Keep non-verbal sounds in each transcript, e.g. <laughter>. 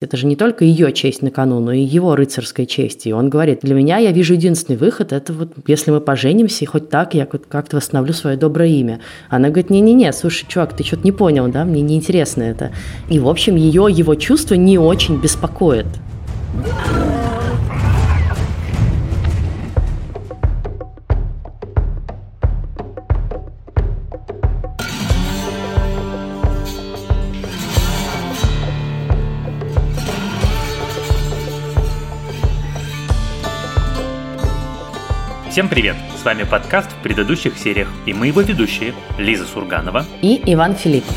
Это же не только ее честь на кону, но и его рыцарская честь. И он говорит, для меня я вижу единственный выход, это вот если мы поженимся, и хоть так я как-то восстановлю свое доброе имя. Она говорит, не-не-не, слушай, чувак, ты что-то не понял, да, мне неинтересно это. И, в общем, ее, его чувства не очень беспокоят. Всем привет! С вами подкаст в предыдущих сериях, и мы его ведущие Лиза Сурганова и Иван Филиппов.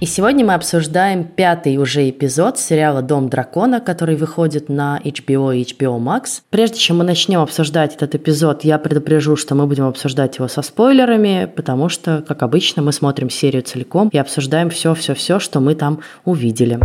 И сегодня мы обсуждаем пятый уже эпизод сериала «Дом дракона», который выходит на HBO и HBO Max. Прежде чем мы начнем обсуждать этот эпизод, я предупрежу, что мы будем обсуждать его со спойлерами, потому что, как обычно, мы смотрим серию целиком и обсуждаем все-все-все, что мы там увидели.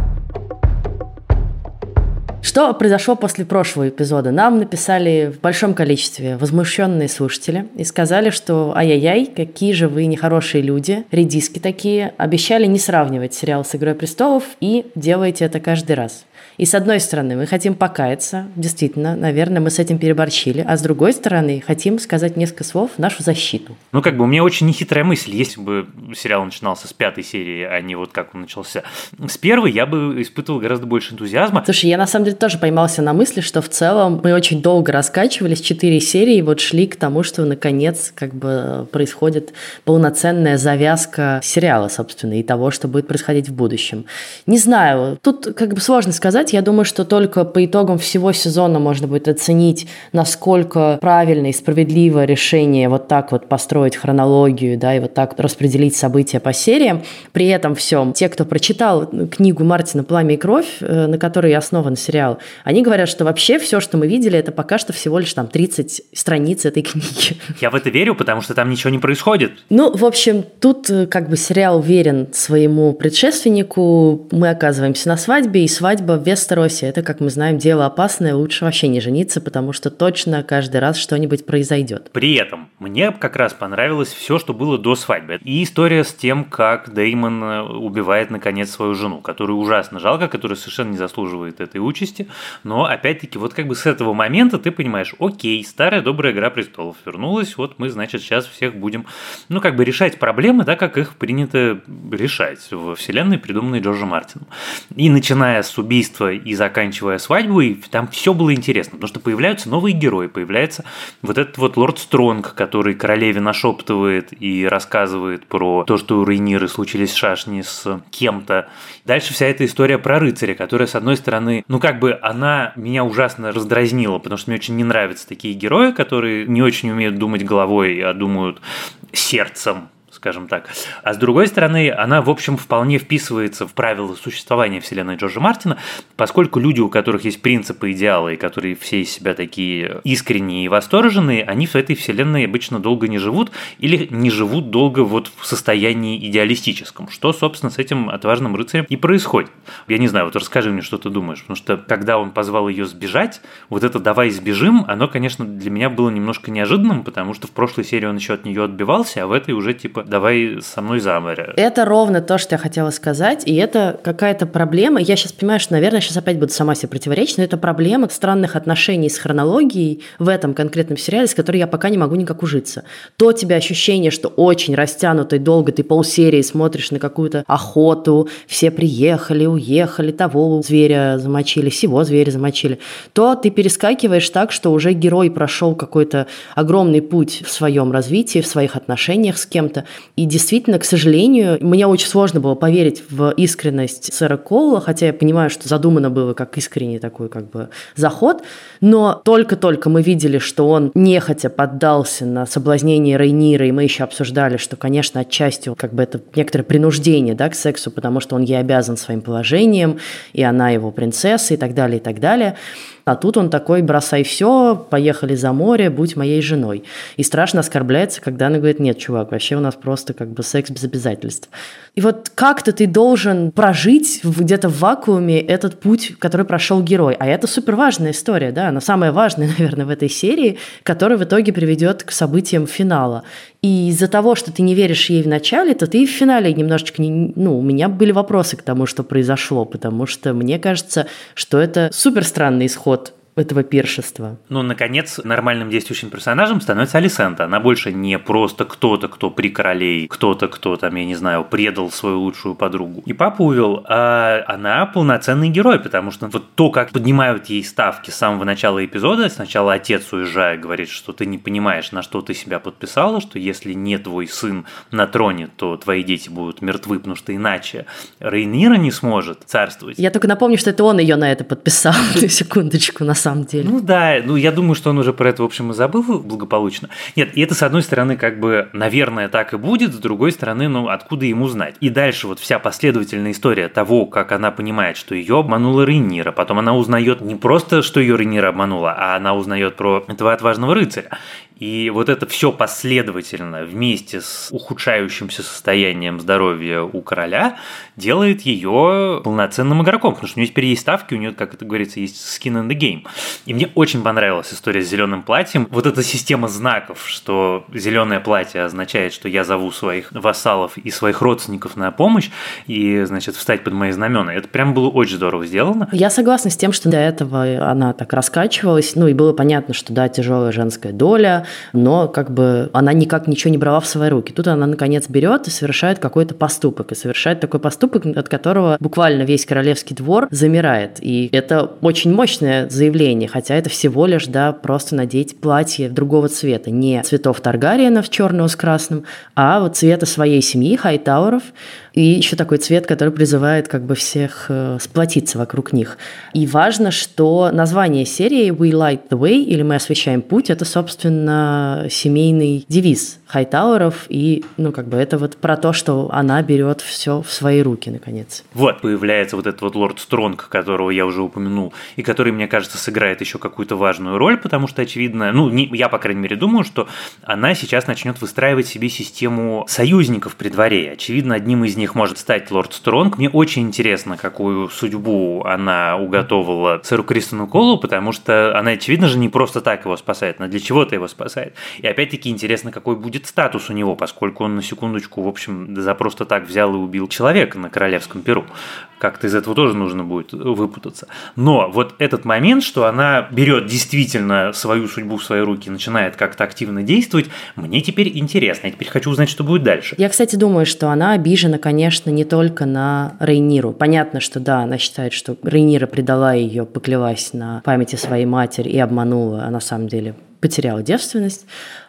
Что произошло после прошлого эпизода? Нам написали в большом количестве возмущенные слушатели и сказали, что ай-яй-яй, какие же вы нехорошие люди, редиски такие, обещали не сравнивать сериал с «Игрой престолов» и делаете это каждый раз. И с одной стороны, мы хотим покаяться, действительно, наверное, мы с этим переборщили, а с другой стороны, хотим сказать несколько слов в нашу защиту. Ну, как бы у меня очень нехитрая мысль, если бы сериал начинался с пятой серии, а не вот как он начался с первой, я бы испытывал гораздо больше энтузиазма. Слушай, я на самом деле тоже поймался на мысли, что в целом мы очень долго раскачивались, четыре серии, вот шли к тому, что наконец как бы происходит полноценная завязка сериала, собственно, и того, что будет происходить в будущем. Не знаю, тут как бы сложно сказать, сказать. Я думаю, что только по итогам всего сезона можно будет оценить, насколько правильное и справедливое решение вот так вот построить хронологию, да, и вот так распределить события по сериям. При этом всем те, кто прочитал книгу Мартина «Пламя и кровь», э, на которой основан сериал, они говорят, что вообще все, что мы видели, это пока что всего лишь там 30 страниц этой книги. Я в это верю, потому что там ничего не происходит. Ну, в общем, тут э, как бы сериал верен своему предшественнику. Мы оказываемся на свадьбе, и свадьба в Вестеросе. Это, как мы знаем, дело опасное, лучше вообще не жениться, потому что точно каждый раз что-нибудь произойдет. При этом мне как раз понравилось все, что было до свадьбы. И история с тем, как Деймон э, убивает наконец свою жену, которую ужасно жалко, которая совершенно не заслуживает этой участи. Но опять-таки, вот как бы с этого момента ты понимаешь, окей, старая добрая игра престолов вернулась, вот мы, значит, сейчас всех будем, ну, как бы решать проблемы, да, как их принято решать в вселенной, придуманной Джорджем Мартином. И начиная с убийства детства и заканчивая свадьбу, и там все было интересно, потому что появляются новые герои, появляется вот этот вот лорд Стронг, который королеве нашептывает и рассказывает про то, что у Рейниры случились шашни с кем-то. Дальше вся эта история про рыцаря, которая, с одной стороны, ну как бы она меня ужасно раздразнила, потому что мне очень не нравятся такие герои, которые не очень умеют думать головой, а думают сердцем, скажем так. А с другой стороны, она, в общем, вполне вписывается в правила существования вселенной Джорджа Мартина, поскольку люди, у которых есть принципы, идеалы, и которые все из себя такие искренние и восторженные, они в этой вселенной обычно долго не живут или не живут долго вот в состоянии идеалистическом, что, собственно, с этим отважным рыцарем и происходит. Я не знаю, вот расскажи мне, что ты думаешь, потому что когда он позвал ее сбежать, вот это «давай сбежим», оно, конечно, для меня было немножко неожиданным, потому что в прошлой серии он еще от нее отбивался, а в этой уже типа давай со мной за море. Это ровно то, что я хотела сказать, и это какая-то проблема. Я сейчас понимаю, что, наверное, сейчас опять буду сама себе противоречить, но это проблема странных отношений с хронологией в этом конкретном сериале, с которой я пока не могу никак ужиться. То тебе ощущение, что очень растянутый долго, ты полсерии смотришь на какую-то охоту, все приехали, уехали, того зверя замочили, всего зверя замочили, то ты перескакиваешь так, что уже герой прошел какой-то огромный путь в своем развитии, в своих отношениях с кем-то, и действительно, к сожалению, мне очень сложно было поверить в искренность сэра Колла, хотя я понимаю, что задумано было как искренний такой как бы заход, но только-только мы видели, что он нехотя поддался на соблазнение Рейнира, и мы еще обсуждали, что, конечно, отчасти как бы это некоторое принуждение да, к сексу, потому что он ей обязан своим положением, и она его принцесса, и так далее, и так далее. А тут он такой, бросай все, поехали за море, будь моей женой. И страшно оскорбляется, когда она говорит, нет, чувак, вообще у нас просто как бы секс без обязательств. И вот как-то ты должен прожить где-то в вакууме этот путь, который прошел герой. А это супер важная история, да, она самая важная, <laughs> наверное, в этой серии, которая в итоге приведет к событиям финала. И из-за того, что ты не веришь ей в начале, то ты в финале немножечко не... Ну, у меня были вопросы к тому, что произошло, потому что мне кажется, что это супер странный исход этого пиршества. Ну, наконец, нормальным действующим персонажем становится Алисента. Она больше не просто кто-то, кто при королей, кто-то, кто там, я не знаю, предал свою лучшую подругу и папу увел, а она полноценный герой, потому что вот то, как поднимают ей ставки с самого начала эпизода, сначала отец уезжает, говорит, что ты не понимаешь, на что ты себя подписала, что если не твой сын на троне, то твои дети будут мертвы, потому что иначе Рейнира не сможет царствовать. Я только напомню, что это он ее на это подписал, <laughs> секундочку, на самом деле. Ну да, ну я думаю, что он уже про это, в общем, и забыл благополучно. Нет, и это, с одной стороны, как бы, наверное, так и будет, с другой стороны, ну откуда ему знать? И дальше вот вся последовательная история того, как она понимает, что ее обманула Рейнира, потом она узнает не просто, что ее Рейнира обманула, а она узнает про этого отважного рыцаря. И вот это все последовательно вместе с ухудшающимся состоянием здоровья у короля делает ее полноценным игроком, потому что у нее теперь есть ставки, у нее, как это говорится, есть skin in the game. И мне очень понравилась история с зеленым платьем. Вот эта система знаков, что зеленое платье означает, что я зову своих вассалов и своих родственников на помощь и, значит, встать под мои знамена. Это прям было очень здорово сделано. Я согласна с тем, что до этого она так раскачивалась, ну и было понятно, что да, тяжелая женская доля, но как бы она никак ничего не брала в свои руки. Тут она, наконец, берет и совершает какой-то поступок. И совершает такой поступок, от которого буквально весь королевский двор замирает. И это очень мощное заявление, хотя это всего лишь, да, просто надеть платье другого цвета. Не цветов Таргариенов черного с красным, а вот цвета своей семьи, Хайтауров, и еще такой цвет, который призывает как бы всех э, сплотиться вокруг них. И важно, что название серии «We Light the Way» или «Мы освещаем путь» — это, собственно, семейный девиз Хайтауэров, и, ну, как бы это вот про то, что она берет все в свои руки, наконец. Вот, появляется вот этот вот лорд Стронг, которого я уже упомянул, и который, мне кажется, сыграет еще какую-то важную роль, потому что, очевидно, ну, не, я, по крайней мере, думаю, что она сейчас начнет выстраивать себе систему союзников при дворе. Очевидно, одним из них может стать лорд Стронг. Мне очень интересно, какую судьбу она уготовила сэру Кристону Колу, потому что она, очевидно же, не просто так его спасает, но для чего-то его спасает. И опять-таки интересно, какой будет статус у него, поскольку он на секундочку, в общем, за просто так взял и убил человека на королевском перу. Как-то из этого тоже нужно будет выпутаться. Но вот этот момент, что она берет действительно свою судьбу в свои руки, начинает как-то активно действовать, мне теперь интересно. Я теперь хочу узнать, что будет дальше. Я, кстати, думаю, что она обижена, конечно, не только на Рейниру. Понятно, что да, она считает, что Рейнира предала ее, поклялась на памяти своей матери и обманула, а на самом деле потеряла девственность.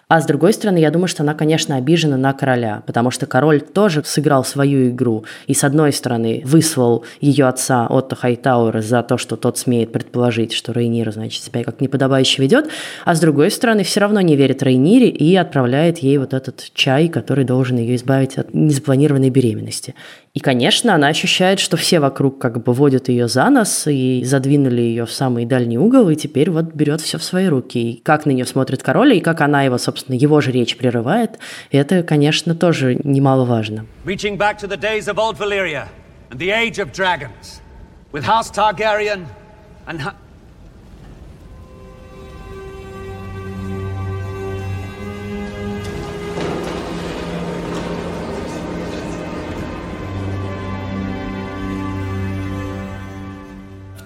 А с другой стороны, я думаю, что она, конечно, обижена на короля, потому что король тоже сыграл свою игру. И с одной стороны, выслал ее отца Отто Хайтауэра за то, что тот смеет предположить, что Рейнира, значит, себя как неподобающе ведет, а с другой стороны, все равно не верит Рейнире и отправляет ей вот этот чай, который должен ее избавить от незапланированной беременности. И, конечно, она ощущает, что все вокруг как бы водят ее за нос и задвинули ее в самый дальний угол, и теперь вот берет все в свои руки. И как на нее смотрит король, и как она его, собственно, его же речь прерывает, это, конечно, тоже немаловажно. Reaching back to the days of old Valyria and the age of dragons, with House Targaryen and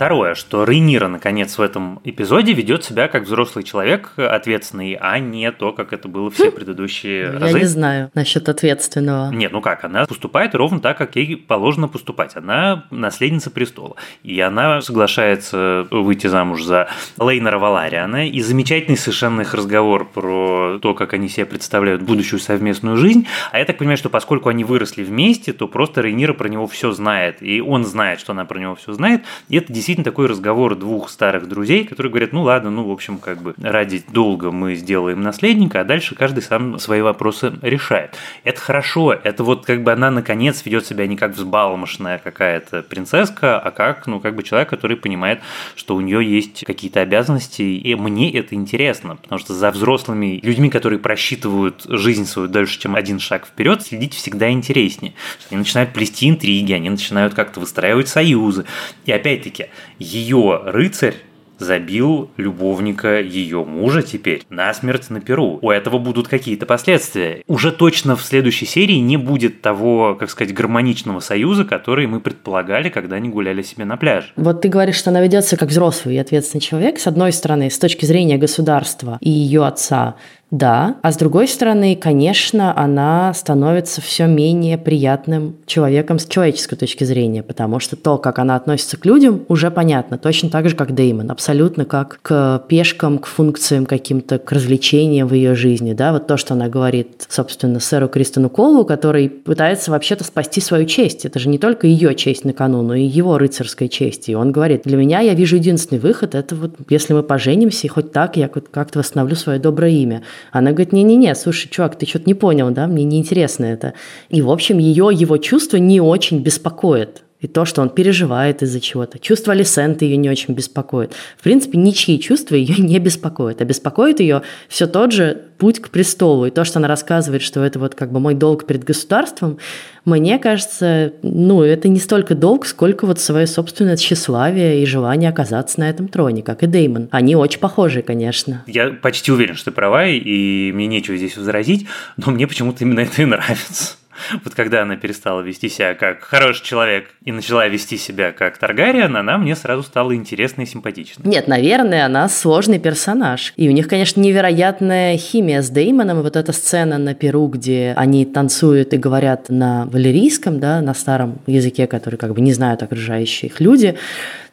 Второе, что Рейнира, наконец, в этом эпизоде ведет себя как взрослый человек, ответственный, а не то, как это было все предыдущие Я разы. Я не знаю насчет ответственного. Нет, ну как, она поступает ровно так, как ей положено поступать. Она наследница престола. И она соглашается выйти замуж за Лейнера Валариана. И замечательный совершенно их разговор про то, как они себе представляют будущую совместную жизнь. А я так понимаю, что поскольку они выросли вместе, то просто Рейнира про него все знает. И он знает, что она про него все знает. И это действительно действительно такой разговор двух старых друзей, которые говорят, ну ладно, ну в общем как бы ради долга мы сделаем наследника, а дальше каждый сам свои вопросы решает. Это хорошо, это вот как бы она наконец ведет себя не как взбалмошная какая-то принцесска, а как, ну как бы человек, который понимает, что у нее есть какие-то обязанности, и мне это интересно, потому что за взрослыми людьми, которые просчитывают жизнь свою дальше, чем один шаг вперед, следить всегда интереснее. Они начинают плести интриги, они начинают как-то выстраивать союзы. И опять-таки, ее рыцарь забил любовника ее мужа теперь на смерть на Перу. У этого будут какие-то последствия. Уже точно в следующей серии не будет того, как сказать, гармоничного союза, который мы предполагали, когда они гуляли себе на пляже. Вот ты говоришь, что она ведется как взрослый и ответственный человек. С одной стороны, с точки зрения государства и ее отца, да, а с другой стороны, конечно, она становится все менее приятным человеком с человеческой точки зрения, потому что то, как она относится к людям, уже понятно, точно так же, как Деймон, абсолютно как к пешкам, к функциям каким-то, к развлечениям в ее жизни, да, вот то, что она говорит, собственно, сэру Кристону Колу, который пытается вообще-то спасти свою честь, это же не только ее честь на кону, но и его рыцарская честь, и он говорит, для меня я вижу единственный выход, это вот если мы поженимся, и хоть так я как-то восстановлю свое доброе имя. Она говорит, не-не-не, слушай, чувак, ты что-то не понял, да, мне неинтересно это. И, в общем, ее, его чувства не очень беспокоят. И то, что он переживает из-за чего-то. Чувство Алисенты ее не очень беспокоит. В принципе, ничьи чувства ее не беспокоят. А беспокоит ее все тот же путь к престолу. И то, что она рассказывает, что это вот как бы мой долг перед государством, мне кажется, ну, это не столько долг, сколько вот свое собственное тщеславие и желание оказаться на этом троне, как и Деймон. Они очень похожи, конечно. Я почти уверен, что ты права, и мне нечего здесь возразить, но мне почему-то именно это и нравится. <laughs> Вот когда она перестала вести себя как хороший человек и начала вести себя как Таргариен, она мне сразу стала интересной и симпатичной. Нет, наверное, она сложный персонаж. И у них, конечно, невероятная химия с Деймоном. Вот эта сцена на Перу, где они танцуют и говорят на валерийском, да, на старом языке, который как бы не знают окружающие их люди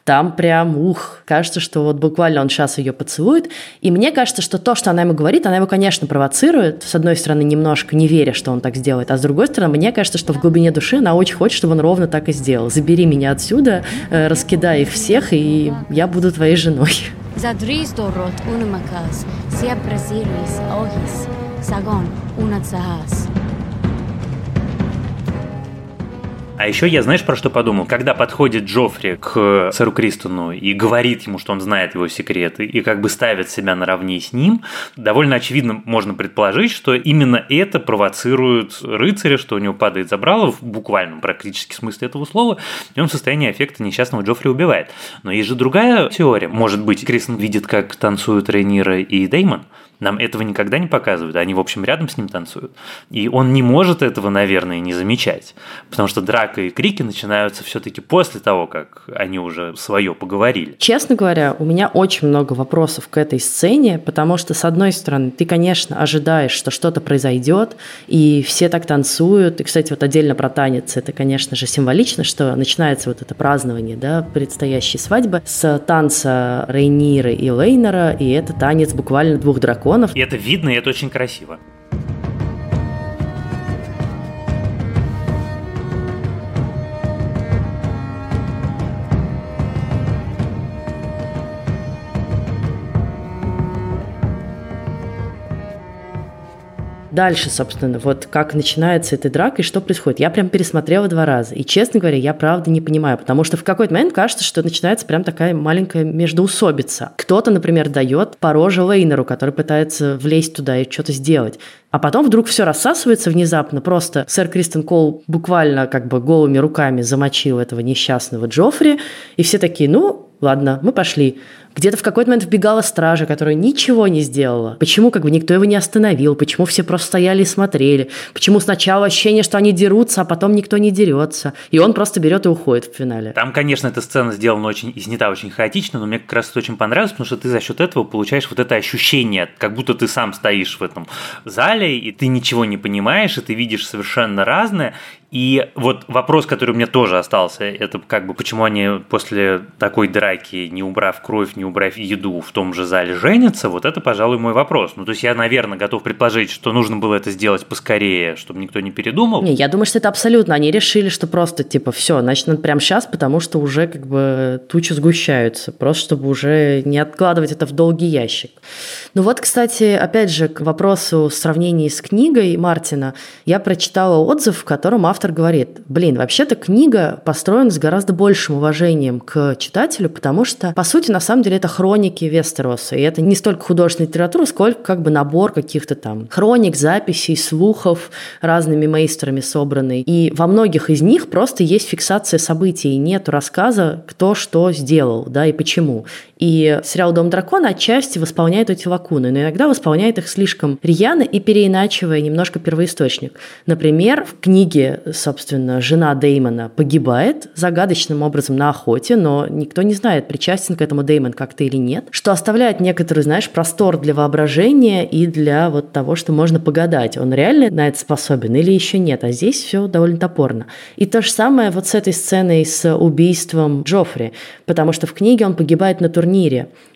там прям, ух, кажется, что вот буквально он сейчас ее поцелует. И мне кажется, что то, что она ему говорит, она его, конечно, провоцирует. С одной стороны, немножко не веря, что он так сделает, а с другой стороны, мне кажется, что в глубине души она очень хочет, чтобы он ровно так и сделал. Забери меня отсюда, э, раскидай их всех, и я буду твоей женой. А еще я, знаешь, про что подумал? Когда подходит Джоффри к сэру Кристону и говорит ему, что он знает его секреты, и как бы ставит себя наравне с ним, довольно очевидно можно предположить, что именно это провоцирует рыцаря, что у него падает забрало в буквальном практически смысле этого слова, и он в состоянии эффекта несчастного Джоффри убивает. Но есть же другая теория. Может быть, Кристен видит, как танцуют Рейнира и Деймон, нам этого никогда не показывают, они, в общем, рядом с ним танцуют. И он не может этого, наверное, не замечать, потому что драка и крики начинаются все-таки после того, как они уже свое поговорили. Честно говоря, у меня очень много вопросов к этой сцене, потому что, с одной стороны, ты, конечно, ожидаешь, что что-то произойдет, и все так танцуют. И, кстати, вот отдельно про танец, это, конечно же, символично, что начинается вот это празднование, да, предстоящей свадьбы с танца Рейниры и Лейнера, и это танец буквально двух драконов драконов. И это видно, и это очень красиво. Дальше, собственно, вот как начинается эта драка и что происходит. Я прям пересмотрела два раза. И, честно говоря, я правда не понимаю, потому что в какой-то момент кажется, что начинается прям такая маленькая междоусобица. Кто-то, например, дает по роже Лейнеру, который пытается влезть туда и что-то сделать. А потом вдруг все рассасывается внезапно. Просто сэр Кристен Кол буквально как бы голыми руками замочил этого несчастного Джоффри. И все такие, ну, ладно, мы пошли. Где-то в какой-то момент вбегала стража, которая ничего не сделала. Почему как бы никто его не остановил? Почему все просто стояли и смотрели? Почему сначала ощущение, что они дерутся, а потом никто не дерется? И он просто берет и уходит в финале. Там, конечно, эта сцена сделана очень и снята очень хаотично, но мне как раз это очень понравилось, потому что ты за счет этого получаешь вот это ощущение, как будто ты сам стоишь в этом зале, и ты ничего не понимаешь, и ты видишь совершенно разное, и вот вопрос, который у меня тоже остался, это как бы почему они после такой драки, не убрав кровь, не убрав еду, в том же зале женятся, вот это, пожалуй, мой вопрос. Ну, то есть я, наверное, готов предположить, что нужно было это сделать поскорее, чтобы никто не передумал. Не, я думаю, что это абсолютно. Они решили, что просто, типа, все, значит, надо прямо сейчас, потому что уже как бы тучи сгущаются, просто чтобы уже не откладывать это в долгий ящик. Ну вот, кстати, опять же, к вопросу сравнения с книгой Мартина, я прочитала отзыв, в котором автор говорит, блин, вообще-то книга построена с гораздо большим уважением к читателю, потому что, по сути, на самом деле это хроники Вестероса, и это не столько художественная литература, сколько как бы набор каких-то там хроник, записей, слухов разными мейстерами собранный. И во многих из них просто есть фиксация событий, нет рассказа, кто что сделал, да, и почему. И сериал «Дом дракона» отчасти восполняет эти лакуны, но иногда восполняет их слишком рьяно и переиначивая немножко первоисточник. Например, в книге, собственно, жена Деймона погибает загадочным образом на охоте, но никто не знает, причастен к этому Деймон как-то или нет, что оставляет некоторый, знаешь, простор для воображения и для вот того, что можно погадать. Он реально на это способен или еще нет? А здесь все довольно топорно. И то же самое вот с этой сценой с убийством Джоффри, потому что в книге он погибает на турнире.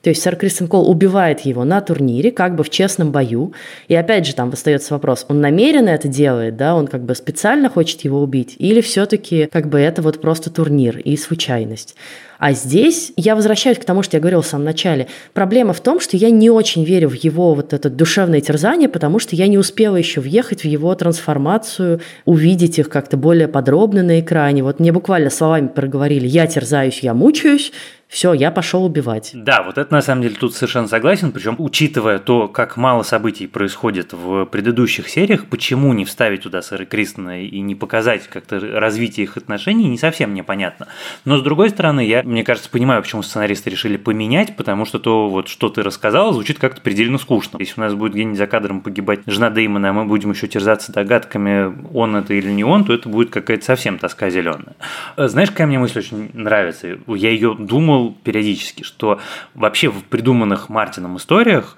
То есть сэр Кристен Кол убивает его на турнире, как бы в честном бою. И опять же там остается вопрос, он намеренно это делает, да, он как бы специально хочет его убить, или все-таки как бы это вот просто турнир и случайность. А здесь я возвращаюсь к тому, что я говорила в самом начале. Проблема в том, что я не очень верю в его вот это душевное терзание, потому что я не успела еще въехать в его трансформацию, увидеть их как-то более подробно на экране. Вот мне буквально словами проговорили «я терзаюсь, я мучаюсь», все, я пошел убивать. Да, вот это на самом деле тут совершенно согласен, причем учитывая то, как мало событий происходит в предыдущих сериях, почему не вставить туда сэра Кристона и не показать как-то развитие их отношений, не совсем непонятно. Но с другой стороны, я, мне кажется, понимаю, почему сценаристы решили поменять, потому что то, вот, что ты рассказал, звучит как-то предельно скучно. Если у нас будет где-нибудь за кадром погибать жена Дэймона, а мы будем еще терзаться догадками, он это или не он, то это будет какая-то совсем тоска зеленая. Знаешь, какая мне мысль очень нравится? Я ее думал периодически, что вообще в придуманных Мартином историях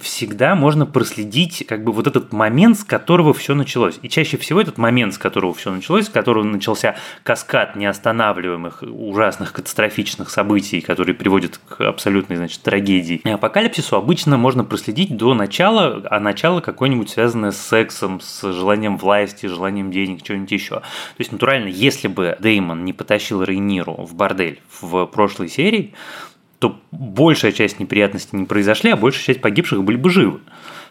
всегда можно проследить как бы вот этот момент, с которого все началось. И чаще всего этот момент, с которого все началось, с которого начался каскад неостанавливаемых, ужасных, катастрофичных событий, которые приводят к абсолютной, значит, трагедии. И апокалипсису обычно можно проследить до начала, а начало какое-нибудь связанное с сексом, с желанием власти, желанием денег, что-нибудь еще. То есть, натурально, если бы Деймон не потащил Рейниру в бордель в прошлой серии, то большая часть неприятностей не произошли, а большая часть погибших были бы живы.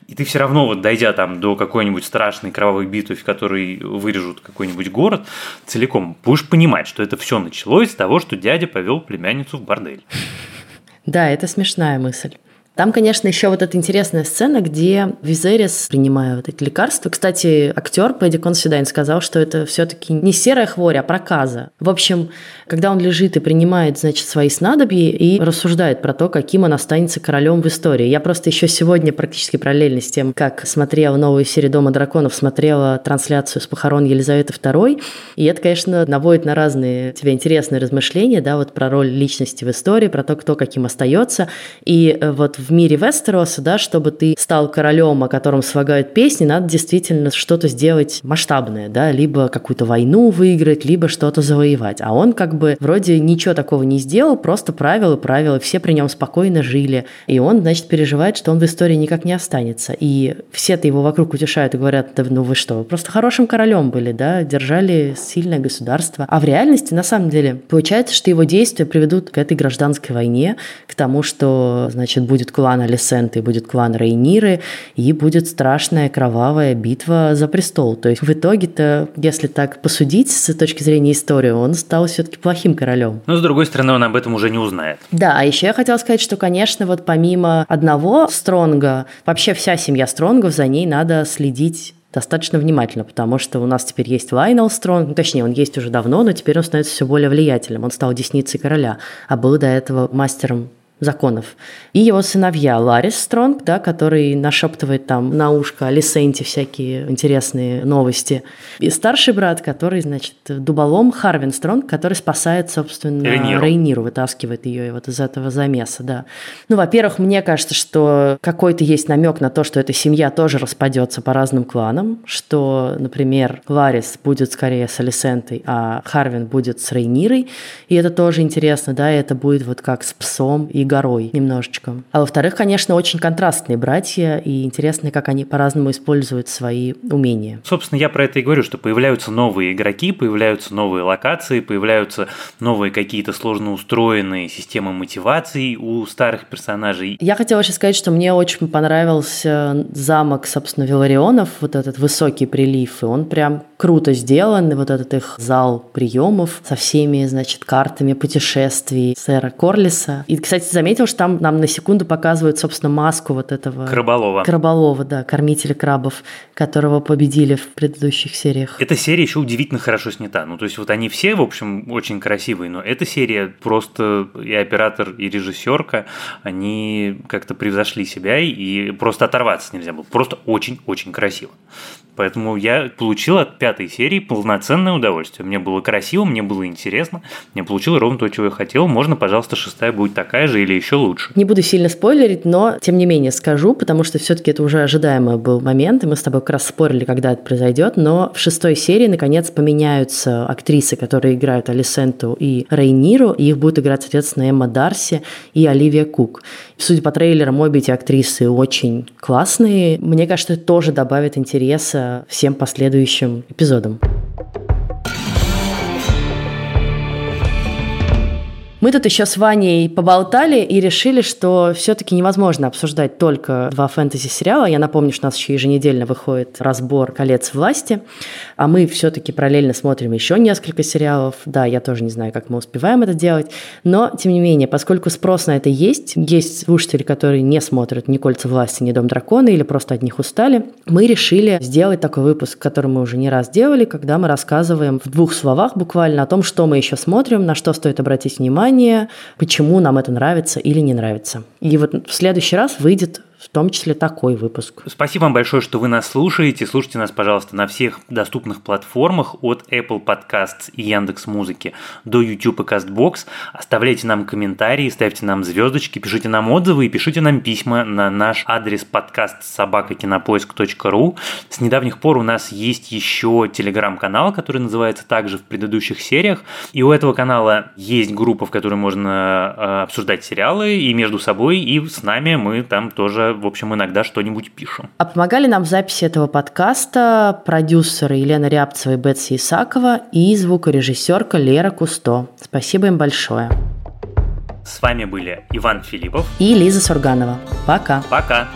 И ты все равно, вот дойдя там до какой-нибудь страшной кровавой битвы, в которой вырежут какой-нибудь город целиком, будешь понимать, что это все началось с того, что дядя повел племянницу в бордель. Да, это смешная мысль. Там, конечно, еще вот эта интересная сцена, где Визерис, принимая вот эти лекарства, кстати, актер Пэдди Консидайн сказал, что это все-таки не серая хворь, а проказа. В общем, когда он лежит и принимает, значит, свои снадобья и рассуждает про то, каким он останется королем в истории. Я просто еще сегодня практически параллельно с тем, как смотрела новую серию «Дома драконов», смотрела трансляцию с похорон Елизаветы II, и это, конечно, наводит на разные тебе интересные размышления, да, вот про роль личности в истории, про то, кто каким остается. И э, вот в мире Вестероса, да, чтобы ты стал королем, о котором свагают песни, надо действительно что-то сделать масштабное, да, либо какую-то войну выиграть, либо что-то завоевать. А он как бы вроде ничего такого не сделал, просто правила, правила, все при нем спокойно жили. И он, значит, переживает, что он в истории никак не останется. И все-то его вокруг утешают и говорят, да ну вы что, вы просто хорошим королем были, да, держали сильное государство. А в реальности, на самом деле, получается, что его действия приведут к этой гражданской войне, к тому, что, значит, будет клан Алисенты, будет клан Рейниры, и будет страшная кровавая битва за престол. То есть в итоге-то, если так посудить с точки зрения истории, он стал все-таки плохим королем. Но, с другой стороны, он об этом уже не узнает. Да, а еще я хотела сказать, что, конечно, вот помимо одного Стронга, вообще вся семья Стронгов, за ней надо следить достаточно внимательно, потому что у нас теперь есть Лайнел Стронг, ну, точнее, он есть уже давно, но теперь он становится все более влиятельным. Он стал десницей короля, а был до этого мастером законов. И его сыновья Ларис Стронг, да, который нашептывает там на ушко Алисенте всякие интересные новости. И старший брат, который, значит, дуболом Харвин Стронг, который спасает, собственно, Рейниру, Рейниру вытаскивает ее вот из этого замеса, да. Ну, во-первых, мне кажется, что какой-то есть намек на то, что эта семья тоже распадется по разным кланам, что, например, Ларис будет скорее с Алисентой, а Харвин будет с Рейнирой, и это тоже интересно, да, и это будет вот как с псом и горой немножечко. А во-вторых, конечно, очень контрастные братья, и интересно, как они по-разному используют свои умения. Собственно, я про это и говорю, что появляются новые игроки, появляются новые локации, появляются новые какие-то сложно устроенные системы мотиваций у старых персонажей. Я хотела еще сказать, что мне очень понравился замок, собственно, Виларионов, вот этот высокий прилив, и он прям круто сделан, вот этот их зал приемов со всеми, значит, картами путешествий сэра Корлиса. И, кстати, за заметил, что там нам на секунду показывают, собственно, маску вот этого... Краболова. Краболова, да, кормителя крабов, которого победили в предыдущих сериях. Эта серия еще удивительно хорошо снята. Ну, то есть вот они все, в общем, очень красивые, но эта серия просто и оператор, и режиссерка, они как-то превзошли себя, и просто оторваться нельзя было. Просто очень-очень красиво. Поэтому я получил от пятой серии полноценное удовольствие. Мне было красиво, мне было интересно, я получил ровно то, чего я хотел. Можно, пожалуйста, шестая будет такая же или еще лучше. Не буду сильно спойлерить, но тем не менее скажу, потому что все-таки это уже ожидаемый был момент, и мы с тобой как раз спорили, когда это произойдет, но в шестой серии наконец поменяются актрисы, которые играют Алисенту и Рейниру, и их будут играть, соответственно, Эмма Дарси и Оливия Кук. Судя по трейлерам, обе эти актрисы очень классные. Мне кажется, это тоже добавит интереса всем последующим эпизодам. Мы тут еще с Ваней поболтали и решили, что все-таки невозможно обсуждать только два фэнтези-сериала. Я напомню, что у нас еще еженедельно выходит разбор «Колец власти», а мы все-таки параллельно смотрим еще несколько сериалов. Да, я тоже не знаю, как мы успеваем это делать, но, тем не менее, поскольку спрос на это есть, есть слушатели, которые не смотрят ни «Кольца власти», ни «Дом дракона» или просто от них устали, мы решили сделать такой выпуск, который мы уже не раз делали, когда мы рассказываем в двух словах буквально о том, что мы еще смотрим, на что стоит обратить внимание, внимание, почему нам это нравится или не нравится. И вот в следующий раз выйдет в том числе такой выпуск. Спасибо вам большое, что вы нас слушаете. Слушайте нас, пожалуйста, на всех доступных платформах от Apple Podcasts и Яндекс Музыки до YouTube и CastBox. Оставляйте нам комментарии, ставьте нам звездочки, пишите нам отзывы и пишите нам письма на наш адрес подкаст собакакинопоиск.ру. С недавних пор у нас есть еще телеграм-канал, который называется также в предыдущих сериях. И у этого канала есть группа, в которой можно э, обсуждать сериалы и между собой, и с нами мы там тоже в общем, иногда что-нибудь пишем. А помогали нам в записи этого подкаста продюсеры Елена Рябцева и Бетси Исакова и звукорежиссерка Лера Кусто. Спасибо им большое. С вами были Иван Филиппов и Лиза Сурганова. Пока. Пока.